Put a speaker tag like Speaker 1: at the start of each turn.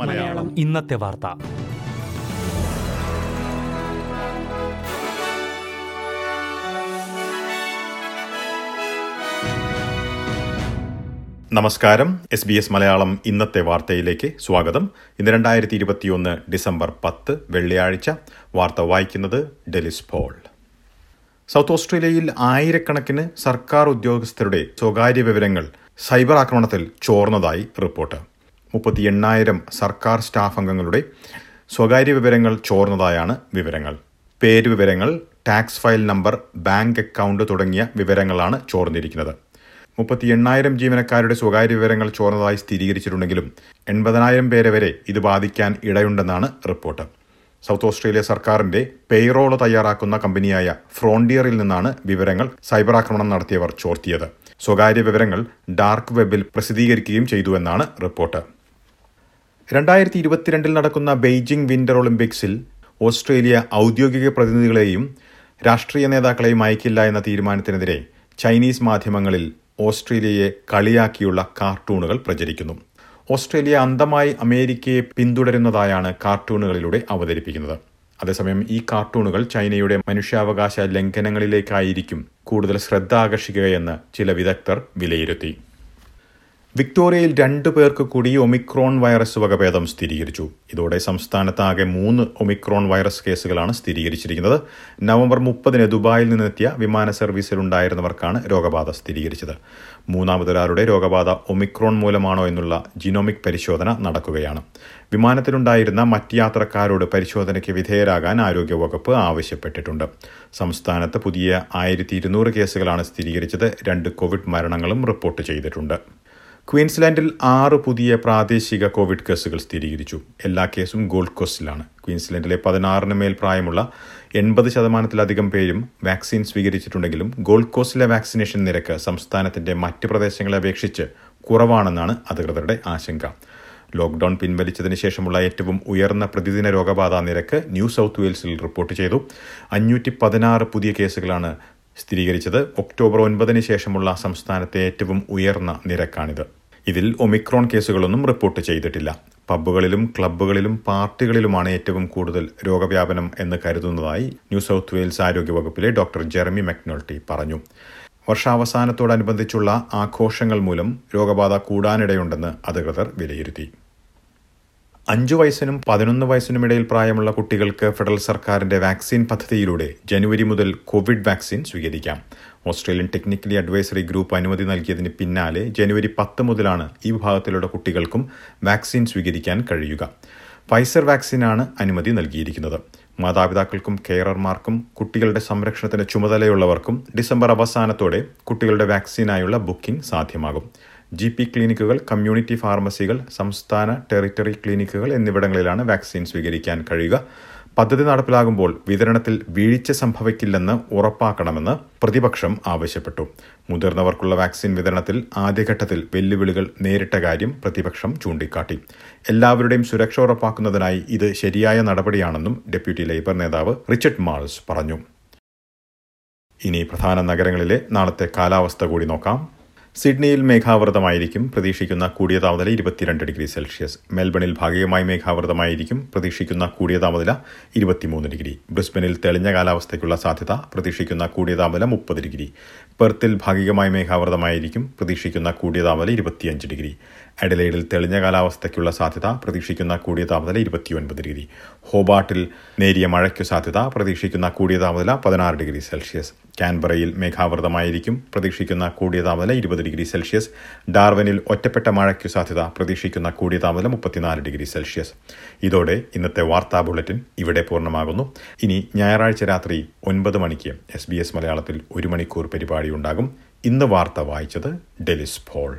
Speaker 1: മലയാളം.
Speaker 2: ഇന്നത്തെ വാർത്ത.
Speaker 1: നമസ്കാരം. എസ് ബി എസ് മലയാളം ഇന്നത്തെ വാർത്തയിലേക്ക് സ്വാഗതം. ഇന്ന് രണ്ടായിരത്തി ഇരുപത്തിയൊന്ന് ഡിസംബർ പത്ത് വെള്ളിയാഴ്ച. വാർത്ത വായിക്കുന്നത് ഡെലിസ് പോൾ. സൗത്ത് ഓസ്ട്രേലിയയിൽ ആയിരക്കണക്കിന് സർക്കാർ ഉദ്യോഗസ്ഥരുടെ സ്വകാര്യ വിവരങ്ങൾ സൈബർ ആക്രമണത്തിൽ ചോർന്നതായി റിപ്പോർട്ട്. മുപ്പത്തി എണ്ണായിരം സർക്കാർ സ്റ്റാഫ് അംഗങ്ങളുടെ സ്വകാര്യ വിവരങ്ങൾ ചോർന്നതായാണ് വിവരങ്ങൾ. പേര് വിവരങ്ങൾ tax file number bank account തുടങ്ങിയ വിവരങ്ങളാണ് ചോർന്നിരിക്കുന്നത്. മുപ്പത്തി എണ്ണായിരം ജീവനക്കാരുടെ സ്വകാര്യ വിവരങ്ങൾ ചോർന്നതായി സ്ഥിരീകരിച്ചിട്ടുണ്ടെങ്കിലും എൺപതിനായിരം പേരെ വരെ ഇത് ബാധിക്കാൻ ഇടയുണ്ടെന്നാണ് റിപ്പോർട്ട്. സൗത്ത് ഓസ്ട്രേലിയ സർക്കാരിന്റെ പേറോൾ തയ്യാറാക്കുന്ന കമ്പനിയായ ഫ്രോണ്ടിയറിൽ നിന്നാണ് വിവരങ്ങൾ സൈബർ ആക്രമണം നടത്തിയവർ ചോർത്തിയത്. സ്വകാര്യ വിവരങ്ങൾ ഡാർക്ക് വെബിൽ പ്രസിദ്ധീകരിക്കുകയും ചെയ്തുവെന്നാണ് റിപ്പോർട്ട്. രണ്ടായിരത്തി ഇരുപത്തിരണ്ടിൽ നടക്കുന്ന ബെയ്ജിംഗ് വിന്റർ ഒളിമ്പിക്സിൽ ഓസ്ട്രേലിയ ഔദ്യോഗിക പ്രതിനിധികളെയും രാഷ്ട്രീയ നേതാക്കളെയും അയക്കില്ല എന്ന തീരുമാനത്തിനെതിരെ ചൈനീസ് മാധ്യമങ്ങളിൽ ഓസ്ട്രേലിയയെ കളിയാക്കിയുള്ള കാർട്ടൂണുകൾ പ്രചരിക്കുന്നു. ഓസ്ട്രേലിയ അന്ധമായി അമേരിക്കയെ പിന്തുടരുന്നതായാണ് കാർട്ടൂണുകളിലൂടെ അവതരിപ്പിക്കുന്നത്. അതേസമയം ഈ കാർട്ടൂണുകൾ ചൈനയുടെ മനുഷ്യാവകാശ ലംഘനങ്ങളിലേക്കായിരിക്കും കൂടുതൽ ശ്രദ്ധ ആകർഷിക്കുകയെന്ന് ചില വിദഗ്ധർ വിലയിരുത്തി. വിക്ടോറിയയിൽ രണ്ടു പേർക്ക് കൂടി ഒമിക്രോൺ വൈറസ് വകഭേദം സ്ഥിരീകരിച്ചു. ഇതോടെ സംസ്ഥാനത്ത് ആകെ മൂന്ന് ഒമിക്രോൺ വൈറസ് കേസുകളാണ് സ്ഥിരീകരിച്ചിരിക്കുന്നത്. നവംബർ മുപ്പതിന് ദുബായിൽ നിന്നെത്തിയ വിമാന സർവീസിലുണ്ടായിരുന്നവർക്കാണ് രോഗബാധ സ്ഥിരീകരിച്ചത്. മൂന്നാമതൊരാളുടെ രോഗബാധ ഒമിക്രോൺ മൂലമാണോ എന്നുള്ള ജിനോമിക് പരിശോധന നടക്കുകയാണ്. വിമാനത്തിലുണ്ടായിരുന്ന മറ്റ് യാത്രക്കാരോട് പരിശോധനയ്ക്ക് വിധേയരാകാൻ ആരോഗ്യവകുപ്പ് ആവശ്യപ്പെട്ടിട്ടുണ്ട്. സംസ്ഥാനത്ത് പുതിയ ആയിരത്തി കേസുകളാണ് സ്ഥിരീകരിച്ചത്. രണ്ട് കോവിഡ് മരണങ്ങളും റിപ്പോർട്ട് ചെയ്തിട്ടുണ്ട്. ക്വീൻസ്ലാൻഡിൽ ആറ് പുതിയ പ്രാദേശിക കോവിഡ് കേസുകൾ സ്ഥിരീകരിച്ചു. എല്ലാ കേസും ഗോൾഡ് കോസ്റ്റിലാണ്. ക്വീൻസ്ലാൻഡിലെ പതിനാറിന് മേൽ പ്രായമുള്ള എൺപത് ശതമാനത്തിലധികം പേരും വാക്സിൻ സ്വീകരിച്ചിട്ടുണ്ടെങ്കിലും ഗോൾഡ് കോസ്റ്റിലെ വാക്സിനേഷൻ നിരക്ക് സംസ്ഥാനത്തിന്റെ മറ്റ് പ്രദേശങ്ങളെ അപേക്ഷിച്ച് കുറവാണെന്നാണ് അധികൃതരുടെ ആശങ്ക. ലോക്ഡൌൺ പിൻവലിച്ചതിന് ശേഷമുള്ള ഏറ്റവും ഉയർന്ന പ്രതിദിന രോഗബാധ നിരക്ക് ന്യൂ സൗത്ത് വെയിൽസിൽ റിപ്പോർട്ട് ചെയ്തു. അഞ്ഞൂറ്റി പുതിയ കേസുകളാണ് സ്ഥിരീകരിച്ചത്. ഒക്ടോബർ ഒൻപതിന് ശേഷമുള്ള സംസ്ഥാനത്തെ ഏറ്റവും ഉയർന്ന നിരക്കാണിത്. ഇതിൽ ഒമിക്രോൺ കേസുകളൊന്നും റിപ്പോർട്ട് ചെയ്തിട്ടില്ല. പബ്ബുകളിലും ക്ലബ്ബുകളിലും പാർട്ടികളിലുമാണ് ഏറ്റവും കൂടുതൽ രോഗവ്യാപനം എന്ന് കരുതുന്നതായി ന്യൂ സൗത്ത് വെയിൽസ് ആരോഗ്യവകുപ്പിലെ ഡോക്ടർ ജെറമി മെക്നോൾട്ടി പറഞ്ഞു. വർഷാവസാനത്തോടനുബന്ധിച്ചുള്ള ആഘോഷങ്ങൾ മൂലം രോഗബാധ കൂടാനിടയുണ്ടെന്ന് അധികൃതർ വിലയിരുത്തി. അഞ്ചു വയസ്സിനും പതിനൊന്ന് വയസ്സിനുമിടയിൽ പ്രായമുള്ള കുട്ടികൾക്ക് ഫെഡറൽ സർക്കാരിന്റെ വാക്സിൻ പദ്ധതിയിലൂടെ ജനുവരി മുതൽ കോവിഡ് വാക്സിൻ സ്വീകരിക്കാം. ഓസ്ട്രേലിയൻ ടെക്നിക്കലി അഡ്വൈസറി ഗ്രൂപ്പ് അനുമതി നൽകിയതിന് പിന്നാലെ ജനുവരി പത്ത് മുതലാണ് ഈ വിഭാഗത്തിലുള്ള കുട്ടികൾക്കും വാക്സിൻ സ്വീകരിക്കാൻ കഴിയുക. ഫൈസർ വാക്സിനാണ് അനുമതി നൽകിയിരിക്കുന്നത്. മാതാപിതാക്കൾക്കും കെയറർമാർക്കും കുട്ടികളുടെ സംരക്ഷണത്തിന് ചുമതലയുള്ളവർക്കും ഡിസംബർ അവസാനത്തോടെ കുട്ടികളുടെ വാക്സിനായുള്ള ബുക്കിംഗ് സാധ്യമാകും. ജി പി ക്ലിനിക്കുകൾ കമ്മ്യൂണിറ്റി ഫാർമസികൾ സംസ്ഥാന ടെറിറ്ററി ക്ലിനിക്കുകൾ എന്നിവിടങ്ങളിലാണ് വാക്സിൻ സ്വീകരിക്കാൻ കഴിയുക. പദ്ധതി നടപ്പിലാകുമ്പോൾ വിതരണത്തിൽ വീഴ്ച സംഭവിക്കില്ലെന്ന് ഉറപ്പാക്കണമെന്ന് പ്രതിപക്ഷം ആവശ്യപ്പെട്ടു. മുതിർന്നവർക്കുള്ള വാക്സിൻ വിതരണത്തിൽ ആദ്യഘട്ടത്തിൽ വെല്ലുവിളികൾ നേരിട്ട കാര്യം പ്രതിപക്ഷം ചൂണ്ടിക്കാട്ടി. എല്ലാവരുടെയും സുരക്ഷ ഉറപ്പാക്കുന്നതിനായി ഇത് ശരിയായ നടപടിയാണെന്നും ഡെപ്യൂട്ടി ലേബർ നേതാവ് റിച്ചർഡ് മാൾസ് പറഞ്ഞു. ഇനി പ്രധാന നഗരങ്ങളിലെ നാളത്തെ കാലാവസ്ഥ കൂടി നോക്കാം. സിഡ്നിയിൽ മേഘാവൃതമായിരിക്കും. പ്രതീക്ഷിക്കുന്ന കൂടിയ താപനില ഇരുപത്തിരണ്ട് ഡിഗ്രി സെൽഷ്യസ്. മെൽബണിൽ ഭാഗികമായി മേഘാവൃതമായിരിക്കും. പ്രതീക്ഷിക്കുന്ന കൂടിയ താപനില ഇരുപത്തിമൂന്ന് ഡിഗ്രി. ബ്രിസ്ബനിൽ തെളിഞ്ഞ കാലാവസ്ഥയ്ക്കുള്ള സാധ്യത പ്രതീക്ഷിക്കുന്ന കൂടിയ താപനില മുപ്പത് ഡിഗ്രി. പെർത്തിൽ ഭാഗികമായി മേഘാവൃതമായിരിക്കും. പ്രതീക്ഷിക്കുന്ന കൂടിയ താപനില ഇരുപത്തിയഞ്ച് ഡിഗ്രി. അഡലൈഡിൽ തെളിഞ്ഞ കാലാവസ്ഥയ്ക്കുള്ള സാധ്യത പ്രതീക്ഷിക്കുന്ന കൂടിയ താപനില ഇരുപത്തിയൊൻപത് ഡിഗ്രി. ഹോബാട്ടിൽ നേരിയ മഴയ്ക്കു സാധ്യത പ്രതീക്ഷിക്കുന്ന കൂടിയ താപനില പതിനാറ് ഡിഗ്രി സെൽഷ്യസ്. കാൻബറയിൽ മേഘാവൃതമായിരിക്കും പ്രതീക്ഷിക്കുന്ന കൂടിയ താപനില ഇരുപത് ഡിഗ്രി സെൽഷ്യസ്. ഡാർവനിൽ ഒറ്റപ്പെട്ട മഴയ്ക്കു സാധ്യത പ്രതീക്ഷിക്കുന്ന കൂടിയ താപനില മുപ്പത്തിനാല് ഡിഗ്രി സെൽഷ്യസ്. ഇതോടെ ഇന്നത്തെ വാർത്താ ബുള്ളറ്റിൻ ഇവിടെ പൂർണമാകുന്നു. ഇനി ഞായറാഴ്ച രാത്രി ഒൻപത് മണിക്ക് എസ് ബി എസ് മലയാളത്തിൽ ഒരു മണിക്കൂർ പരിപാടി ഉണ്ടാകും. ഇന്ന് വാർത്ത വായിച്ചത് ഡെലിസ് ഫോൾ